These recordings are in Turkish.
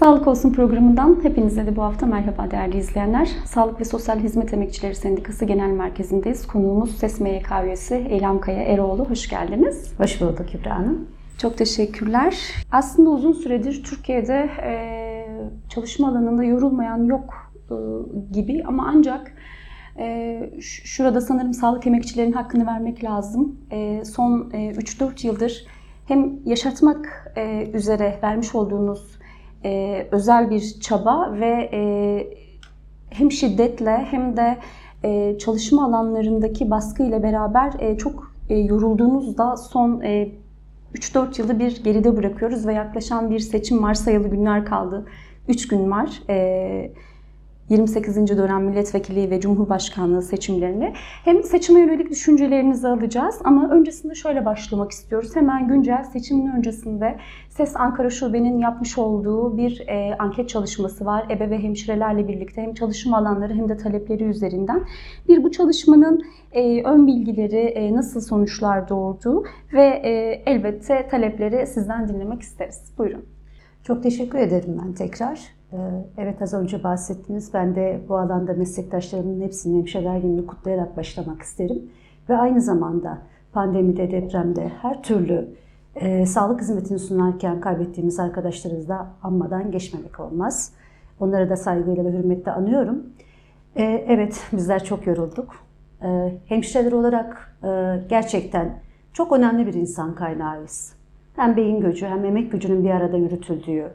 Sağlık Olsun programından hepinize de bu hafta merhaba değerli izleyenler. Sağlık ve Sosyal Hizmet Emekçileri Sendikası Genel Merkezi'ndeyiz. Konuğumuz SES MYK üyesi Eylem Kaya Eroğlu. Hoş geldiniz. Hoş bulduk Kübra Hanım. Çok teşekkürler. Aslında uzun süredir Türkiye'de e, çalışma alanında yorulmayan yok e, gibi ama ancak e, şurada sanırım sağlık emekçilerinin hakkını vermek lazım. E, son e, 3-4 yıldır hem yaşatmak e, üzere vermiş olduğunuz e, özel bir çaba ve e, hem şiddetle hem de e, çalışma alanlarındaki baskı ile beraber e, çok e, yorulduğunuzda son e, 3-4 yılı bir geride bırakıyoruz ve yaklaşan bir seçim var. Sayılı günler kaldı. 3 gün var. E, 28. dönem milletvekili ve cumhurbaşkanlığı seçimlerini hem seçime yönelik düşüncelerinizi alacağız ama öncesinde şöyle başlamak istiyoruz. Hemen güncel seçimin öncesinde SES Ankara Şube'nin yapmış olduğu bir e, anket çalışması var. Ebe ve hemşirelerle birlikte hem çalışma alanları hem de talepleri üzerinden. Bir bu çalışmanın e, ön bilgileri e, nasıl sonuçlar doğurdu ve e, elbette talepleri sizden dinlemek isteriz. Buyurun. Çok teşekkür ederim ben tekrar. Ee, evet az önce bahsettiniz. Ben de bu alanda meslektaşlarımın hepsinin hemşireler gününü kutlayarak başlamak isterim. Ve aynı zamanda pandemide, depremde her türlü e, sağlık hizmetini sunarken kaybettiğimiz arkadaşlarımızı da anmadan geçmemek olmaz. Onları da saygıyla ve hürmetle anıyorum. E, evet bizler çok yorulduk. E, hemşireler olarak e, gerçekten çok önemli bir insan kaynağıyız. Hem beyin gücü hem emek gücünün bir arada yürütüldüğü,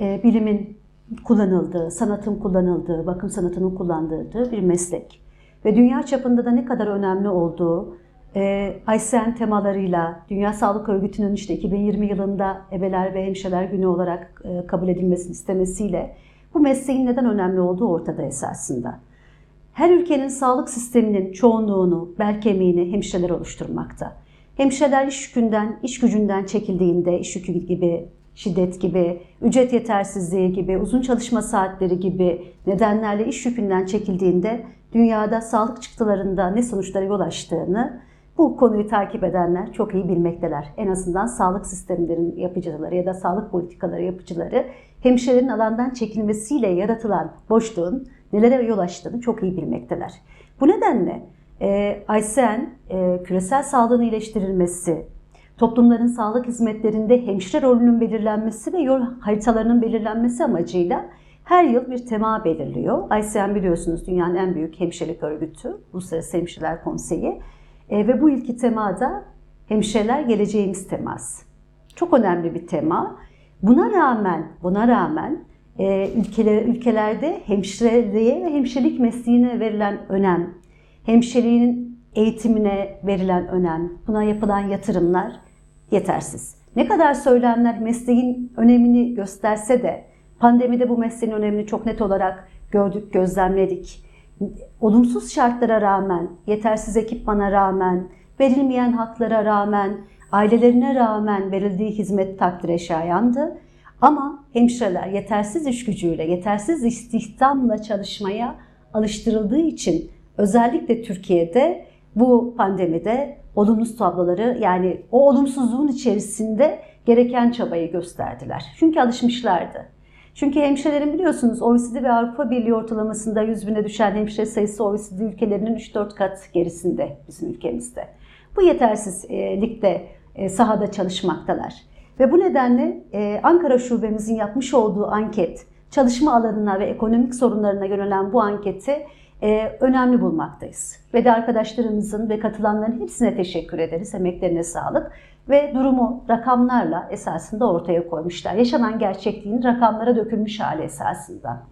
e, bilimin kullanıldığı, sanatın kullanıldığı, bakım sanatının kullanıldığı bir meslek. Ve dünya çapında da ne kadar önemli olduğu, e, ICN temalarıyla Dünya Sağlık Örgütü'nün işte 2020 yılında Ebeler ve Hemşireler Günü olarak e, kabul edilmesini istemesiyle bu mesleğin neden önemli olduğu ortada esasında. Her ülkenin sağlık sisteminin çoğunluğunu, bel kemiğini hemşireler oluşturmakta. Hemşireler iş yükünden, iş gücünden çekildiğinde, iş yükü gibi şiddet gibi, ücret yetersizliği gibi, uzun çalışma saatleri gibi nedenlerle iş yükünden çekildiğinde dünyada sağlık çıktılarında ne sonuçlara yol açtığını bu konuyu takip edenler çok iyi bilmekteler. En azından sağlık sistemlerinin yapıcıları ya da sağlık politikaları yapıcıları hemşirelerin alandan çekilmesiyle yaratılan boşluğun nelere yol açtığını çok iyi bilmekteler. Bu nedenle e, ICN e, küresel sağlığın iyileştirilmesi, toplumların sağlık hizmetlerinde hemşire rolünün belirlenmesi ve yol haritalarının belirlenmesi amacıyla her yıl bir tema belirliyor. ICM biliyorsunuz dünyanın en büyük hemşirelik örgütü, Uluslararası Hemşireler Konseyi. E, ve bu ilki temada hemşireler geleceğimiz teması. Çok önemli bir tema. Buna rağmen, buna rağmen e, ülkeler, ülkelerde hemşireliğe ve hemşirelik mesleğine verilen önem, hemşireliğin eğitimine verilen önem, buna yapılan yatırımlar yetersiz. Ne kadar söylenenler mesleğin önemini gösterse de pandemide bu mesleğin önemini çok net olarak gördük, gözlemledik. Olumsuz şartlara rağmen, yetersiz ekipmana rağmen, verilmeyen haklara rağmen, ailelerine rağmen verildiği hizmet takdire şayandı. Ama hemşireler yetersiz iş gücüyle, yetersiz istihdamla çalışmaya alıştırıldığı için özellikle Türkiye'de bu pandemide olumsuz tabloları yani o olumsuzluğun içerisinde gereken çabayı gösterdiler. Çünkü alışmışlardı. Çünkü hemşirelerin biliyorsunuz OECD ve Avrupa Birliği ortalamasında 100 bine düşen hemşire sayısı OECD ülkelerinin 3-4 kat gerisinde bizim ülkemizde. Bu yetersizlikte e, sahada çalışmaktalar. Ve bu nedenle e, Ankara Şubemizin yapmış olduğu anket, çalışma alanına ve ekonomik sorunlarına yönelen bu anketi e, önemli bulmaktayız. Ve de arkadaşlarımızın ve katılanların hepsine teşekkür ederiz. Emeklerine sağlık. Ve durumu rakamlarla esasında ortaya koymuşlar. Yaşanan gerçekliğin rakamlara dökülmüş hali esasında.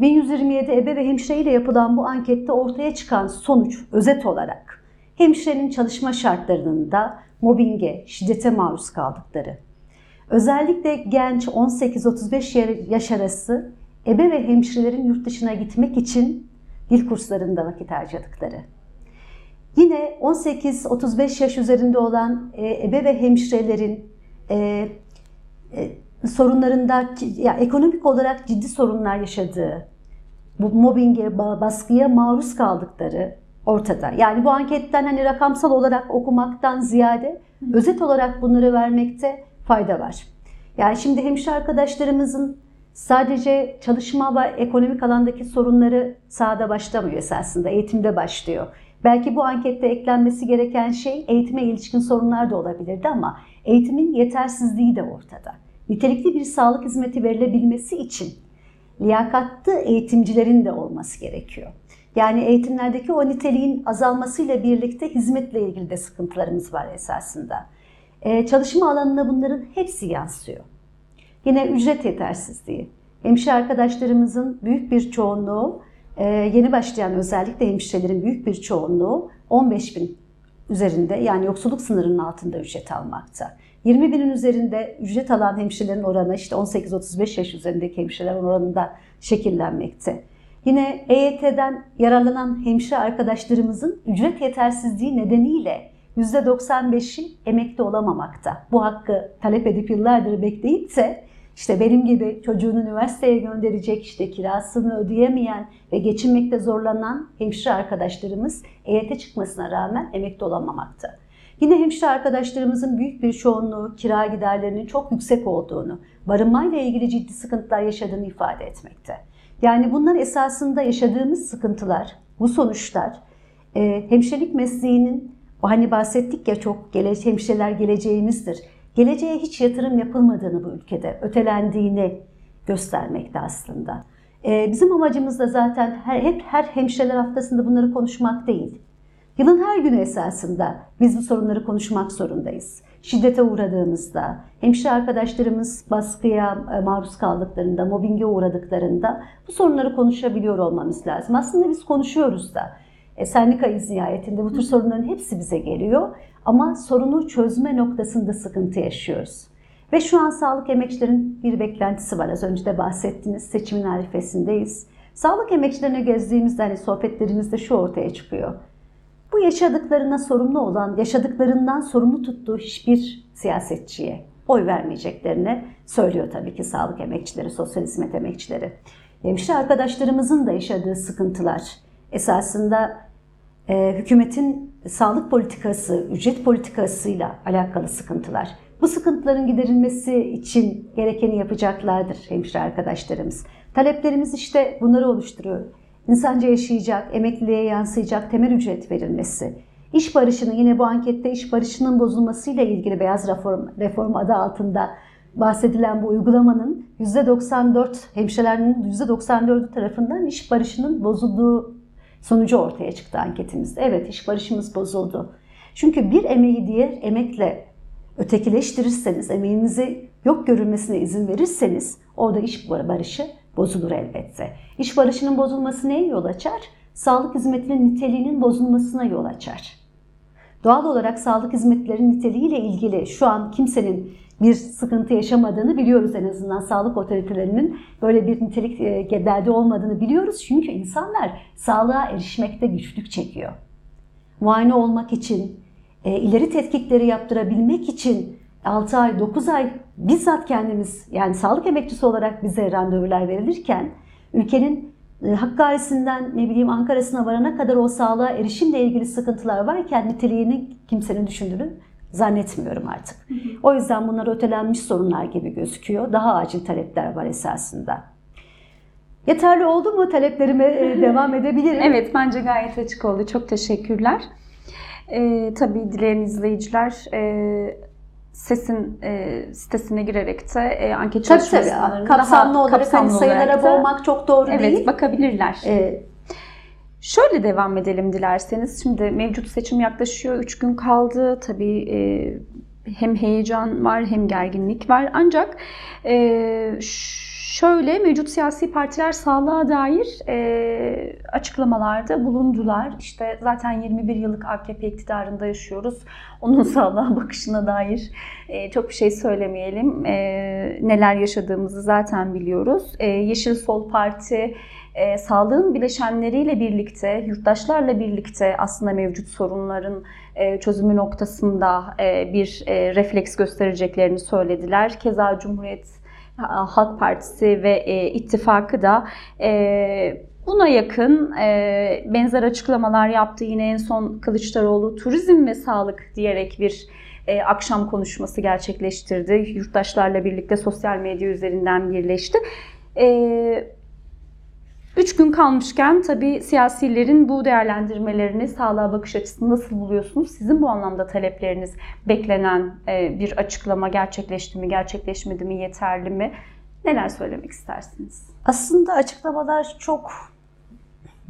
1127 ebe ve hemşire ile yapılan bu ankette ortaya çıkan sonuç özet olarak hemşirenin çalışma şartlarının da mobbinge, şiddete maruz kaldıkları. Özellikle genç 18-35 yaş arası ebe ve hemşirelerin yurt dışına gitmek için dil kurslarında vakit harcadıkları. Yine 18-35 yaş üzerinde olan e, ebe ve hemşirelerin e, e, sorunlarında, ya ekonomik olarak ciddi sorunlar yaşadığı, bu mobbinge, baskıya maruz kaldıkları ortada. Yani bu anketten hani rakamsal olarak okumaktan ziyade özet olarak bunları vermekte fayda var. Yani şimdi hemşire arkadaşlarımızın sadece çalışma ve ekonomik alandaki sorunları sahada başlamıyor esasında, eğitimde başlıyor. Belki bu ankette eklenmesi gereken şey eğitime ilişkin sorunlar da olabilirdi ama eğitimin yetersizliği de ortada. Nitelikli bir sağlık hizmeti verilebilmesi için liyakatlı eğitimcilerin de olması gerekiyor. Yani eğitimlerdeki o niteliğin azalmasıyla birlikte hizmetle ilgili de sıkıntılarımız var esasında. Ee, çalışma alanına bunların hepsi yansıyor. Yine ücret yetersizliği. Hemşire arkadaşlarımızın büyük bir çoğunluğu, e, yeni başlayan özellikle hemşirelerin büyük bir çoğunluğu 15 bin üzerinde yani yoksulluk sınırının altında ücret almakta. 20 binin üzerinde ücret alan hemşirelerin oranı işte 18-35 yaş üzerindeki hemşirelerin oranında şekillenmekte. Yine EYT'den yararlanan hemşire arkadaşlarımızın ücret yetersizliği nedeniyle %95'i emekli olamamakta. Bu hakkı talep edip yıllardır bekleyip işte benim gibi çocuğunu üniversiteye gönderecek, işte kirasını ödeyemeyen ve geçinmekte zorlanan hemşire arkadaşlarımız EYT çıkmasına rağmen emekli olamamakta. Yine hemşire arkadaşlarımızın büyük bir çoğunluğu kira giderlerinin çok yüksek olduğunu, barınmayla ilgili ciddi sıkıntılar yaşadığını ifade etmekte. Yani bunlar esasında yaşadığımız sıkıntılar, bu sonuçlar hemşirelik mesleğinin hani bahsettik ya çok gele, hemşireler geleceğimizdir. Geleceğe hiç yatırım yapılmadığını bu ülkede, ötelendiğini göstermekte aslında. E, bizim amacımız da zaten hep her hemşireler haftasında bunları konuşmak değil. Yılın her günü esasında biz bu sorunları konuşmak zorundayız. Şiddete uğradığımızda, hemşire arkadaşlarımız baskıya e, maruz kaldıklarında, mobbinge uğradıklarında bu sorunları konuşabiliyor olmamız lazım. Aslında biz konuşuyoruz da. E, sendikayız nihayetinde bu tür sorunların hepsi bize geliyor. Ama sorunu çözme noktasında sıkıntı yaşıyoruz. Ve şu an sağlık emekçilerin bir beklentisi var. Az önce de bahsettiniz. Seçimin arifesindeyiz. Sağlık emekçilerine gezdiğimizde hani sohbetlerimizde şu ortaya çıkıyor. Bu yaşadıklarına sorumlu olan, yaşadıklarından sorumlu tuttuğu hiçbir siyasetçiye oy vermeyeceklerini söylüyor tabii ki sağlık emekçileri, sosyal hizmet emekçileri. Hemşire arkadaşlarımızın da yaşadığı sıkıntılar esasında e, hükümetin sağlık politikası, ücret politikasıyla alakalı sıkıntılar. Bu sıkıntıların giderilmesi için gerekeni yapacaklardır hemşire arkadaşlarımız. Taleplerimiz işte bunları oluşturuyor. İnsanca yaşayacak, emekliliğe yansıyacak temel ücret verilmesi. İş barışının yine bu ankette iş barışının bozulmasıyla ilgili beyaz reform, reform adı altında bahsedilen bu uygulamanın %94 hemşirelerinin %94'ü tarafından iş barışının bozulduğu sonucu ortaya çıktı anketimizde. Evet iş barışımız bozuldu. Çünkü bir emeği diğer emekle ötekileştirirseniz, emeğinizi yok görülmesine izin verirseniz orada iş barışı bozulur elbette. İş barışının bozulması neye yol açar? Sağlık hizmetinin niteliğinin bozulmasına yol açar. Doğal olarak sağlık hizmetlerinin niteliğiyle ilgili şu an kimsenin bir sıkıntı yaşamadığını biliyoruz en azından sağlık otoritelerinin böyle bir nitelik e, derdi olmadığını biliyoruz. Çünkü insanlar sağlığa erişmekte güçlük çekiyor. Muayene olmak için, e, ileri tetkikleri yaptırabilmek için 6 ay, 9 ay bizzat kendimiz yani sağlık emekçisi olarak bize randevular verilirken ülkenin e, Hakkari'sinden ne bileyim Ankara'sına varana kadar o sağlığa erişimle ilgili sıkıntılar varken niteliğini kimsenin düşündüğünü zannetmiyorum artık. O yüzden bunlar ötelenmiş sorunlar gibi gözüküyor. Daha acil talepler var esasında. Yeterli oldu mu? Taleplerime e, devam edebilirim. Evet, bence gayet açık oldu. Çok teşekkürler. Ee, tabii dileyen izleyiciler e, sesin e, sitesine girerek de e, anket çalışmalarını tabii. kapsamlı daha olarak kapsamlı hani sayılara olarak da- boğmak çok doğru evet, değil. bakabilirler. Ee, Şöyle devam edelim dilerseniz. Şimdi mevcut seçim yaklaşıyor. Üç gün kaldı. Tabii e, hem heyecan var hem gerginlik var. Ancak e, şöyle mevcut siyasi partiler sağlığa dair e, açıklamalarda bulundular. İşte zaten 21 yıllık AKP iktidarında yaşıyoruz. Onun sağlığa bakışına dair e, çok bir şey söylemeyelim. E, neler yaşadığımızı zaten biliyoruz. E, Yeşil Sol Parti e, sağlığın bileşenleriyle birlikte, yurttaşlarla birlikte aslında mevcut sorunların e, çözümü noktasında e, bir e, refleks göstereceklerini söylediler. Keza Cumhuriyet Halk Partisi ve e, ittifakı da e, buna yakın e, benzer açıklamalar yaptı. Yine en son Kılıçdaroğlu turizm ve sağlık diyerek bir e, akşam konuşması gerçekleştirdi. Yurttaşlarla birlikte sosyal medya üzerinden birleşti. Ee, Üç gün kalmışken tabii siyasilerin bu değerlendirmelerini, sağlığa bakış açısını nasıl buluyorsunuz? Sizin bu anlamda talepleriniz beklenen e, bir açıklama gerçekleşti mi, gerçekleşmedi mi, yeterli mi? Neler söylemek istersiniz? Aslında açıklamalar çok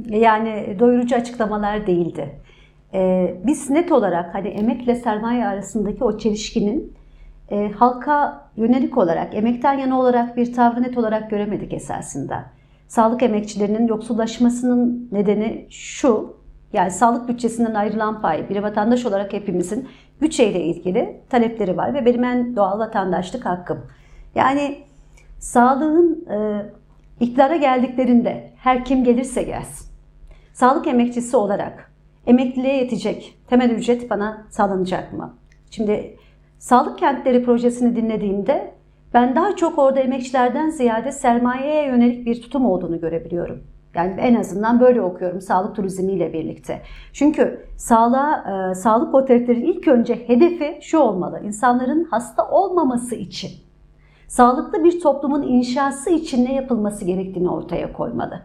yani doyurucu açıklamalar değildi. Ee, biz net olarak hani emekle sermaye arasındaki o çelişkinin e, halka yönelik olarak, emekten yana olarak bir tavrı net olarak göremedik esasında. Sağlık emekçilerinin yoksullaşmasının nedeni şu, yani sağlık bütçesinden ayrılan pay, bir vatandaş olarak hepimizin bütçeyle ilgili talepleri var ve benim en doğal vatandaşlık hakkım. Yani sağlığın e, iktidara geldiklerinde her kim gelirse gelsin, sağlık emekçisi olarak emekliliğe yetecek temel ücret bana sağlanacak mı? Şimdi sağlık kentleri projesini dinlediğimde ben daha çok orada emekçilerden ziyade sermayeye yönelik bir tutum olduğunu görebiliyorum. Yani en azından böyle okuyorum sağlık turizmiyle birlikte. Çünkü sağlığa, e, sağlık otoriteleri ilk önce hedefi şu olmalı. İnsanların hasta olmaması için, sağlıklı bir toplumun inşası için ne yapılması gerektiğini ortaya koymalı.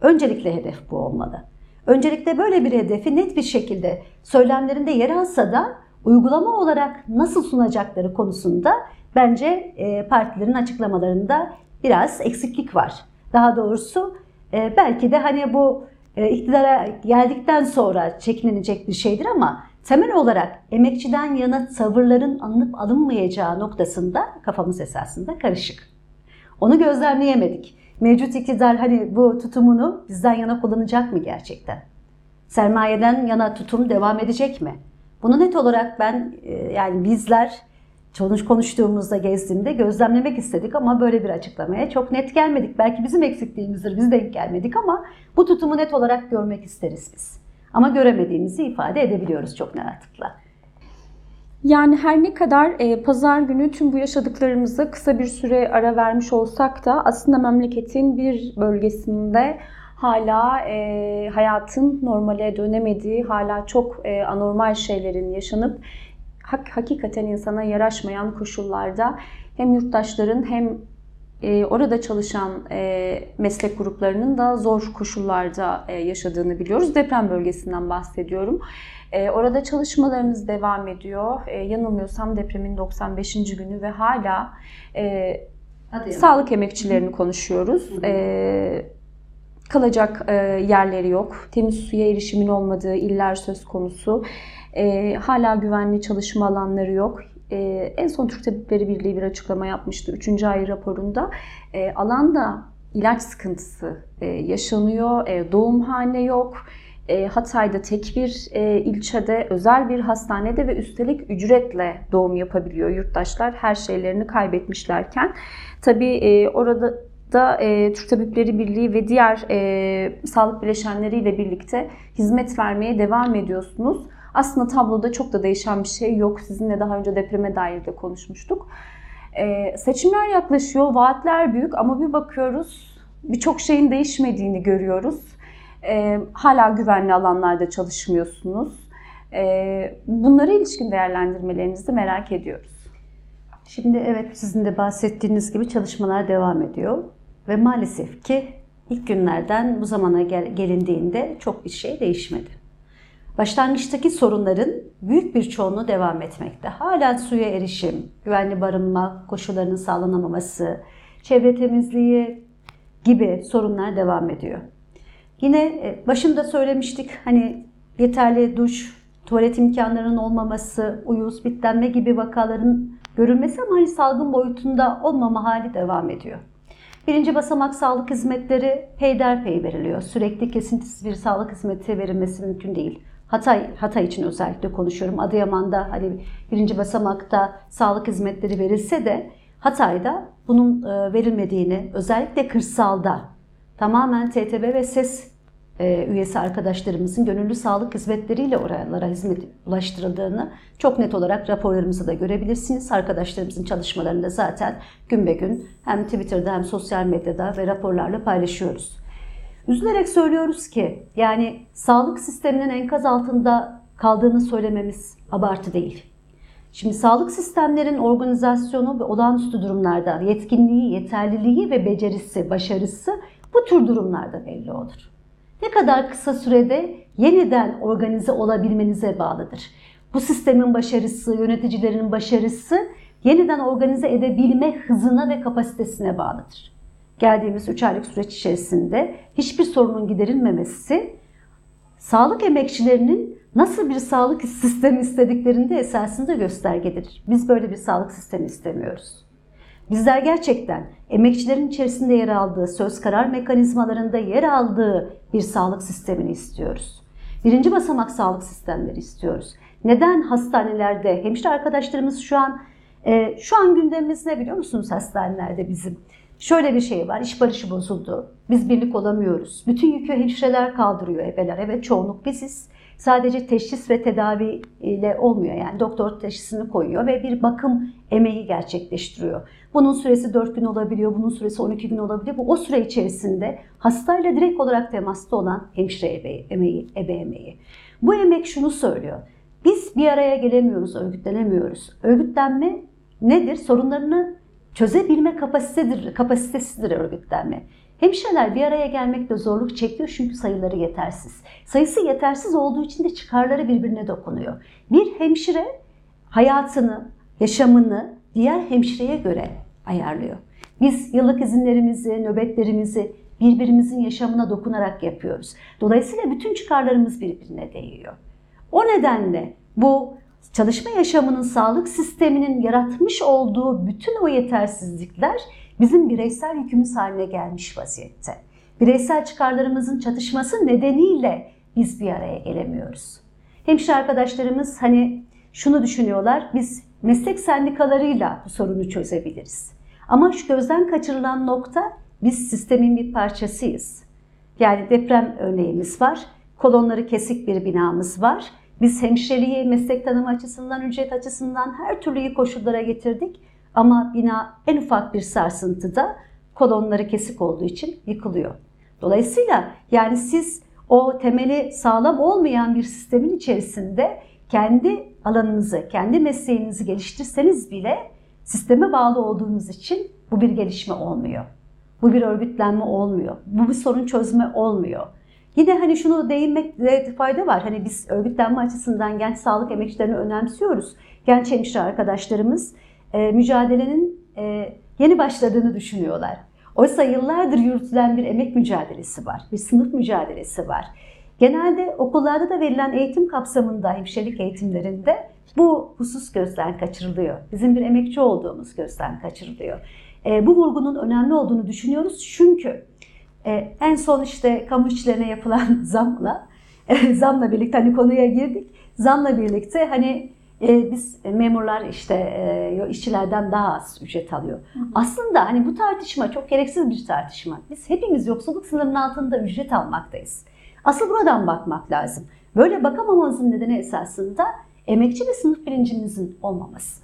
Öncelikle hedef bu olmalı. Öncelikle böyle bir hedefi net bir şekilde söylemlerinde yer alsa da uygulama olarak nasıl sunacakları konusunda bence e, partilerin açıklamalarında biraz eksiklik var. Daha doğrusu e, belki de hani bu e, iktidara geldikten sonra çekinilecek bir şeydir ama temel olarak emekçiden yana tavırların alınıp alınmayacağı noktasında kafamız esasında karışık. Onu gözlemleyemedik. Mevcut iktidar hani bu tutumunu bizden yana kullanacak mı gerçekten? Sermayeden yana tutum devam edecek mi? Bunu net olarak ben yani bizler Çalış konuştuğumuzda gezdiğimde gözlemlemek istedik ama böyle bir açıklamaya çok net gelmedik. Belki bizim eksikliğimizdir, biz denk gelmedik ama bu tutumu net olarak görmek isteriz biz. Ama göremediğimizi ifade edebiliyoruz çok rahatlıkla. Yani her ne kadar e, pazar günü tüm bu yaşadıklarımıza kısa bir süre ara vermiş olsak da aslında memleketin bir bölgesinde hala e, hayatın normale dönemediği, hala çok e, anormal şeylerin yaşanıp hak, hakikaten insana yaraşmayan koşullarda hem yurttaşların hem e, orada çalışan e, meslek gruplarının da zor koşullarda e, yaşadığını biliyoruz. Deprem bölgesinden bahsediyorum. E, orada çalışmalarınız devam ediyor. E, yanılmıyorsam depremin 95. günü ve hala e, sağlık emekçilerini konuşuyoruz. E, kalacak e, yerleri yok. Temiz suya erişimin olmadığı iller söz konusu. E, hala güvenli çalışma alanları yok. E, en son Türk Tabipleri Birliği bir açıklama yapmıştı 3. ay raporunda. E, alanda ilaç sıkıntısı e, yaşanıyor, e, doğumhane yok. Hatay'da tek bir e, ilçede, özel bir hastanede ve üstelik ücretle doğum yapabiliyor yurttaşlar her şeylerini kaybetmişlerken. Tabii e, orada da e, Türk Tabipleri Birliği ve diğer sağlık bileşenleriyle birlikte hizmet vermeye devam ediyorsunuz. Aslında tabloda çok da değişen bir şey yok. Sizinle daha önce depreme dair de konuşmuştuk. Ee, seçimler yaklaşıyor, vaatler büyük ama bir bakıyoruz birçok şeyin değişmediğini görüyoruz. Ee, hala güvenli alanlarda çalışmıyorsunuz. Ee, bunlara ilişkin değerlendirmelerinizi merak ediyoruz. Şimdi evet sizin de bahsettiğiniz gibi çalışmalar devam ediyor. Ve maalesef ki ilk günlerden bu zamana gel- gelindiğinde çok bir şey değişmedi. Başlangıçtaki sorunların büyük bir çoğunluğu devam etmekte. Halen suya erişim, güvenli barınma koşullarının sağlanamaması, çevre temizliği gibi sorunlar devam ediyor. Yine e, başında söylemiştik hani yeterli duş, tuvalet imkanlarının olmaması, uyuz, bitlenme gibi vakaların görülmesi ama hani salgın boyutunda olmama hali devam ediyor. Birinci basamak sağlık hizmetleri peyderpey veriliyor. Sürekli kesintisiz bir sağlık hizmeti verilmesi mümkün değil. Hatay, Hatay için özellikle konuşuyorum. Adıyaman'da hani birinci basamakta sağlık hizmetleri verilse de Hatay'da bunun e, verilmediğini, özellikle kırsalda tamamen TTB ve SES e, üyesi arkadaşlarımızın gönüllü sağlık hizmetleriyle oralara hizmet ulaştırıldığını çok net olarak raporlarımızda da görebilirsiniz. Arkadaşlarımızın çalışmalarında zaten gün be gün hem Twitter'da hem sosyal medyada ve raporlarla paylaşıyoruz. Üzülerek söylüyoruz ki yani sağlık sisteminin enkaz altında kaldığını söylememiz abartı değil. Şimdi sağlık sistemlerin organizasyonu ve olağanüstü durumlarda yetkinliği, yeterliliği ve becerisi, başarısı bu tür durumlarda belli olur. Ne kadar kısa sürede yeniden organize olabilmenize bağlıdır. Bu sistemin başarısı, yöneticilerin başarısı yeniden organize edebilme hızına ve kapasitesine bağlıdır. Geldiğimiz 3 aylık süreç içerisinde hiçbir sorunun giderilmemesi sağlık emekçilerinin nasıl bir sağlık sistemi istediklerinde esasında göstergedir. Biz böyle bir sağlık sistemi istemiyoruz. Bizler gerçekten emekçilerin içerisinde yer aldığı, söz karar mekanizmalarında yer aldığı bir sağlık sistemini istiyoruz. Birinci basamak sağlık sistemleri istiyoruz. Neden hastanelerde, hemşire arkadaşlarımız şu an, e, şu an gündemimiz ne biliyor musunuz hastanelerde bizim? Şöyle bir şey var, iş barışı bozuldu. Biz birlik olamıyoruz. Bütün yükü hemşireler kaldırıyor ebeler. Evet çoğunluk biziz. Sadece teşhis ve tedavi ile olmuyor yani doktor teşhisini koyuyor ve bir bakım emeği gerçekleştiriyor. Bunun süresi 4 gün olabiliyor, bunun süresi 12 gün olabiliyor. Bu o süre içerisinde hastayla direkt olarak temasta olan hemşire ebe emeği, ebe emeği. Bu emek şunu söylüyor. Biz bir araya gelemiyoruz, örgütlenemiyoruz. Örgütlenme nedir? Sorunlarını çözebilme kapasitedir, kapasitesidir örgütlenme. Hemşireler bir araya gelmekte zorluk çekiyor çünkü sayıları yetersiz. Sayısı yetersiz olduğu için de çıkarları birbirine dokunuyor. Bir hemşire hayatını, yaşamını diğer hemşireye göre ayarlıyor. Biz yıllık izinlerimizi, nöbetlerimizi birbirimizin yaşamına dokunarak yapıyoruz. Dolayısıyla bütün çıkarlarımız birbirine değiyor. O nedenle bu çalışma yaşamının sağlık sisteminin yaratmış olduğu bütün o yetersizlikler bizim bireysel yükümüz haline gelmiş vaziyette. Bireysel çıkarlarımızın çatışması nedeniyle biz bir araya gelemiyoruz. Hemşire arkadaşlarımız hani şunu düşünüyorlar, biz meslek sendikalarıyla bu sorunu çözebiliriz. Ama şu gözden kaçırılan nokta biz sistemin bir parçasıyız. Yani deprem örneğimiz var, kolonları kesik bir binamız var. Biz hemşireliği meslek tanımı açısından, ücret açısından her türlü iyi koşullara getirdik. Ama bina en ufak bir sarsıntıda kolonları kesik olduğu için yıkılıyor. Dolayısıyla yani siz o temeli sağlam olmayan bir sistemin içerisinde kendi alanınızı, kendi mesleğinizi geliştirseniz bile sisteme bağlı olduğunuz için bu bir gelişme olmuyor. Bu bir örgütlenme olmuyor. Bu bir sorun çözme olmuyor. Yine hani şunu değinmekte fayda var. Hani biz örgütlenme açısından genç sağlık emekçilerini önemsiyoruz. Genç hemşire arkadaşlarımız e, mücadelenin e, yeni başladığını düşünüyorlar. Oysa yıllardır yürütülen bir emek mücadelesi var, bir sınıf mücadelesi var. Genelde okullarda da verilen eğitim kapsamında, hemşirelik eğitimlerinde bu husus gözden kaçırılıyor. Bizim bir emekçi olduğumuz gözden kaçırılıyor. E, bu vurgunun önemli olduğunu düşünüyoruz çünkü e, en son işte kamu işçilerine yapılan zamla, e, zamla birlikte hani konuya girdik. Zamla birlikte hani e, biz memurlar işte e, işçilerden daha az ücret alıyor. Hı hı. Aslında hani bu tartışma çok gereksiz bir tartışma. Biz hepimiz yoksulluk sınırının altında ücret almaktayız. Asıl buradan bakmak lazım. Böyle bakamamamızın nedeni esasında emekçi ve sınıf bilincimizin olmaması.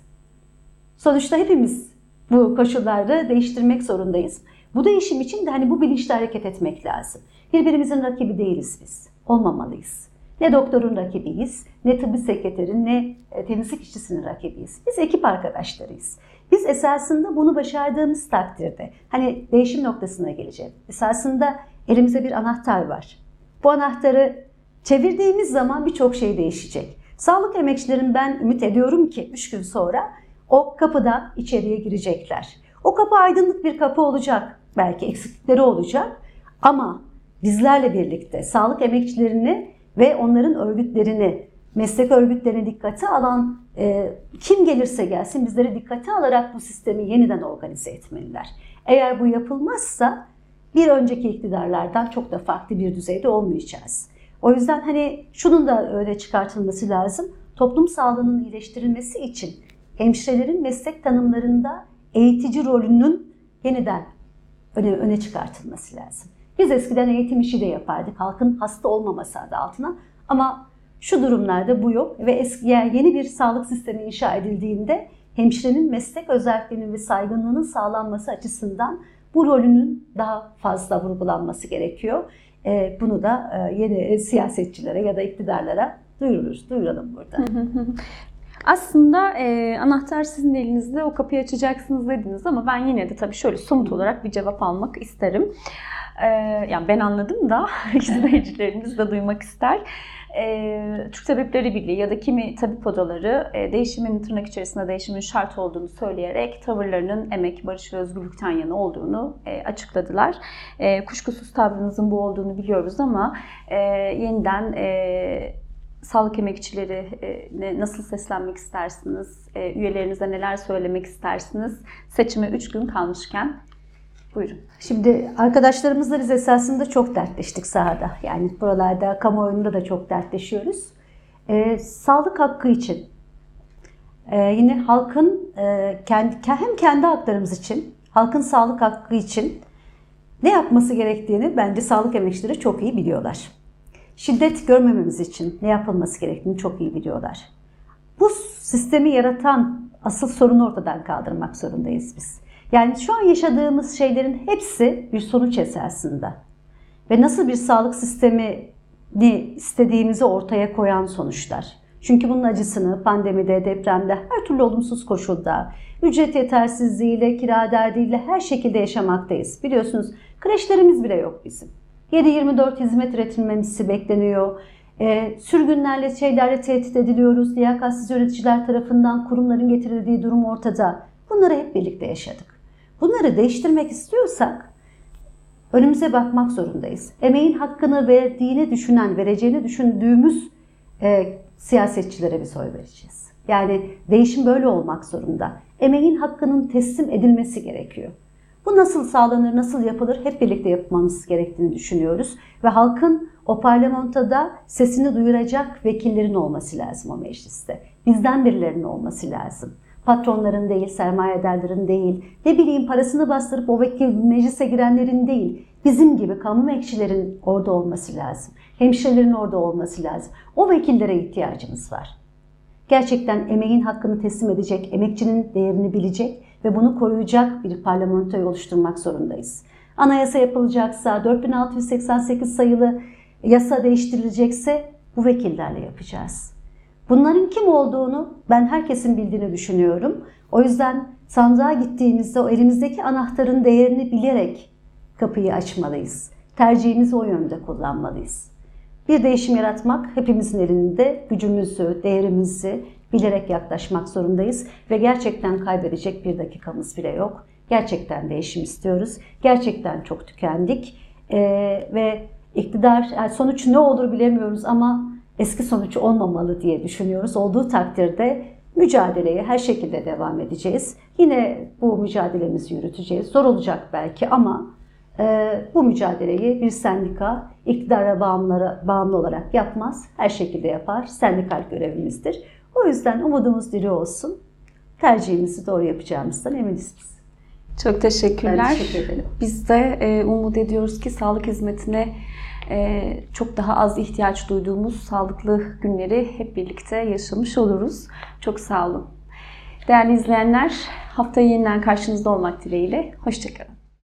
Sonuçta hepimiz bu koşullarda değiştirmek zorundayız. Bu değişim için de hani bu bilinçle hareket etmek lazım. Birbirimizin rakibi değiliz biz. Olmamalıyız. Ne doktorun rakibiyiz, ne tıbbi sekreterin, ne e, temizlik işçisinin rakibiyiz. Biz ekip arkadaşlarıyız. Biz esasında bunu başardığımız takdirde, hani değişim noktasına geleceğim. Esasında elimizde bir anahtar var. Bu anahtarı çevirdiğimiz zaman birçok şey değişecek. Sağlık emekçilerin ben ümit ediyorum ki 3 gün sonra o kapıdan içeriye girecekler. O kapı aydınlık bir kapı olacak. Belki eksiklikleri olacak. Ama bizlerle birlikte sağlık emekçilerini ve onların örgütlerini, meslek örgütlerini dikkate alan e, kim gelirse gelsin bizleri dikkate alarak bu sistemi yeniden organize etmeliler. Eğer bu yapılmazsa bir önceki iktidarlardan çok da farklı bir düzeyde olmayacağız. O yüzden hani şunun da öyle çıkartılması lazım. Toplum sağlığının iyileştirilmesi için hemşirelerin meslek tanımlarında eğitici rolünün yeniden öne, öne çıkartılması lazım. Biz eskiden eğitim işi de yapardık halkın hasta olmaması adı altına ama şu durumlarda bu yok ve eski, yani yeni bir sağlık sistemi inşa edildiğinde hemşirenin meslek özelliklerinin ve saygınlığının sağlanması açısından bu rolünün daha fazla vurgulanması gerekiyor. E, bunu da e, yeni siyasetçilere ya da iktidarlara duyururuz, duyuralım burada. Aslında e, anahtar sizin elinizde o kapıyı açacaksınız dediniz ama ben yine de tabii şöyle somut olarak bir cevap almak isterim. E, yani ben anladım da izleyicilerimiz de duymak ister. E, Türk Tabipleri Birliği ya da kimi tabip odaları e, değişimin tırnak içerisinde değişimin şart olduğunu söyleyerek tavırlarının emek, barış ve özgürlükten yana olduğunu e, açıkladılar. E, kuşkusuz tavrınızın bu olduğunu biliyoruz ama e, yeniden e, sağlık emekçilerine nasıl seslenmek istersiniz? E, üyelerinize neler söylemek istersiniz? Seçime 3 gün kalmışken buyurun. Şimdi arkadaşlarımızla biz esasında çok dertleştik sahada. Yani buralarda, kamuoyunda da çok dertleşiyoruz. Ee, sağlık hakkı için, ee, yine halkın e, kendi, hem kendi haklarımız için, halkın sağlık hakkı için ne yapması gerektiğini bence sağlık emekçileri çok iyi biliyorlar. Şiddet görmememiz için ne yapılması gerektiğini çok iyi biliyorlar. Bu sistemi yaratan asıl sorunu ortadan kaldırmak zorundayız biz. Yani şu an yaşadığımız şeylerin hepsi bir sonuç esasında. Ve nasıl bir sağlık sistemini istediğimizi ortaya koyan sonuçlar. Çünkü bunun acısını pandemide, depremde, her türlü olumsuz koşulda, ücret yetersizliğiyle, kira derdiyle her şekilde yaşamaktayız. Biliyorsunuz kreşlerimiz bile yok bizim. 7-24 hizmet üretilmemizi bekleniyor. E, sürgünlerle, şeylerle tehdit ediliyoruz. Liyakatsiz yöneticiler tarafından kurumların getirildiği durum ortada. Bunları hep birlikte yaşadık. Bunları değiştirmek istiyorsak önümüze bakmak zorundayız. Emeğin hakkını verdiğini düşünen, vereceğini düşündüğümüz e, siyasetçilere biz oy vereceğiz. Yani değişim böyle olmak zorunda. Emeğin hakkının teslim edilmesi gerekiyor. Bu nasıl sağlanır, nasıl yapılır hep birlikte yapmamız gerektiğini düşünüyoruz. Ve halkın o parlamentoda sesini duyuracak vekillerin olması lazım o mecliste. Bizden birilerinin olması lazım. Patronların değil, sermayedarların değil, ne bileyim parasını bastırıp o vekil meclise girenlerin değil, bizim gibi kamu bekçilerin orada olması lazım. Hemşirelerin orada olması lazım. O vekillere ihtiyacımız var. Gerçekten emeğin hakkını teslim edecek, emekçinin değerini bilecek ve bunu koruyacak bir parlamentoyu oluşturmak zorundayız. Anayasa yapılacaksa, 4688 sayılı yasa değiştirilecekse bu vekillerle yapacağız. Bunların kim olduğunu ben herkesin bildiğini düşünüyorum. O yüzden sandığa gittiğimizde o elimizdeki anahtarın değerini bilerek kapıyı açmalıyız. Tercihimizi o yönde kullanmalıyız. Bir değişim yaratmak hepimizin elinde gücümüzü, değerimizi bilerek yaklaşmak zorundayız ve gerçekten kaybedecek bir dakikamız bile yok. Gerçekten değişim istiyoruz. Gerçekten çok tükendik ee, ve iktidar yani sonuç ne olur bilemiyoruz ama eski sonuç olmamalı diye düşünüyoruz. Olduğu takdirde mücadeleye her şekilde devam edeceğiz. Yine bu mücadelemizi yürüteceğiz. Zor olacak belki ama e, bu mücadeleyi bir sendika iktidara bağımlara, bağımlı olarak yapmaz. Her şekilde yapar. Sendikal görevimizdir. O yüzden umudumuz diri olsun. Tercihimizi doğru yapacağımızdan eminiz biz. Çok teşekkürler. Ben teşekkür ederim. Biz de e, umut ediyoruz ki sağlık hizmetine e, çok daha az ihtiyaç duyduğumuz sağlıklı günleri hep birlikte yaşamış oluruz. Çok sağ olun. Değerli izleyenler, haftaya yeniden karşınızda olmak dileğiyle. Hoşçakalın.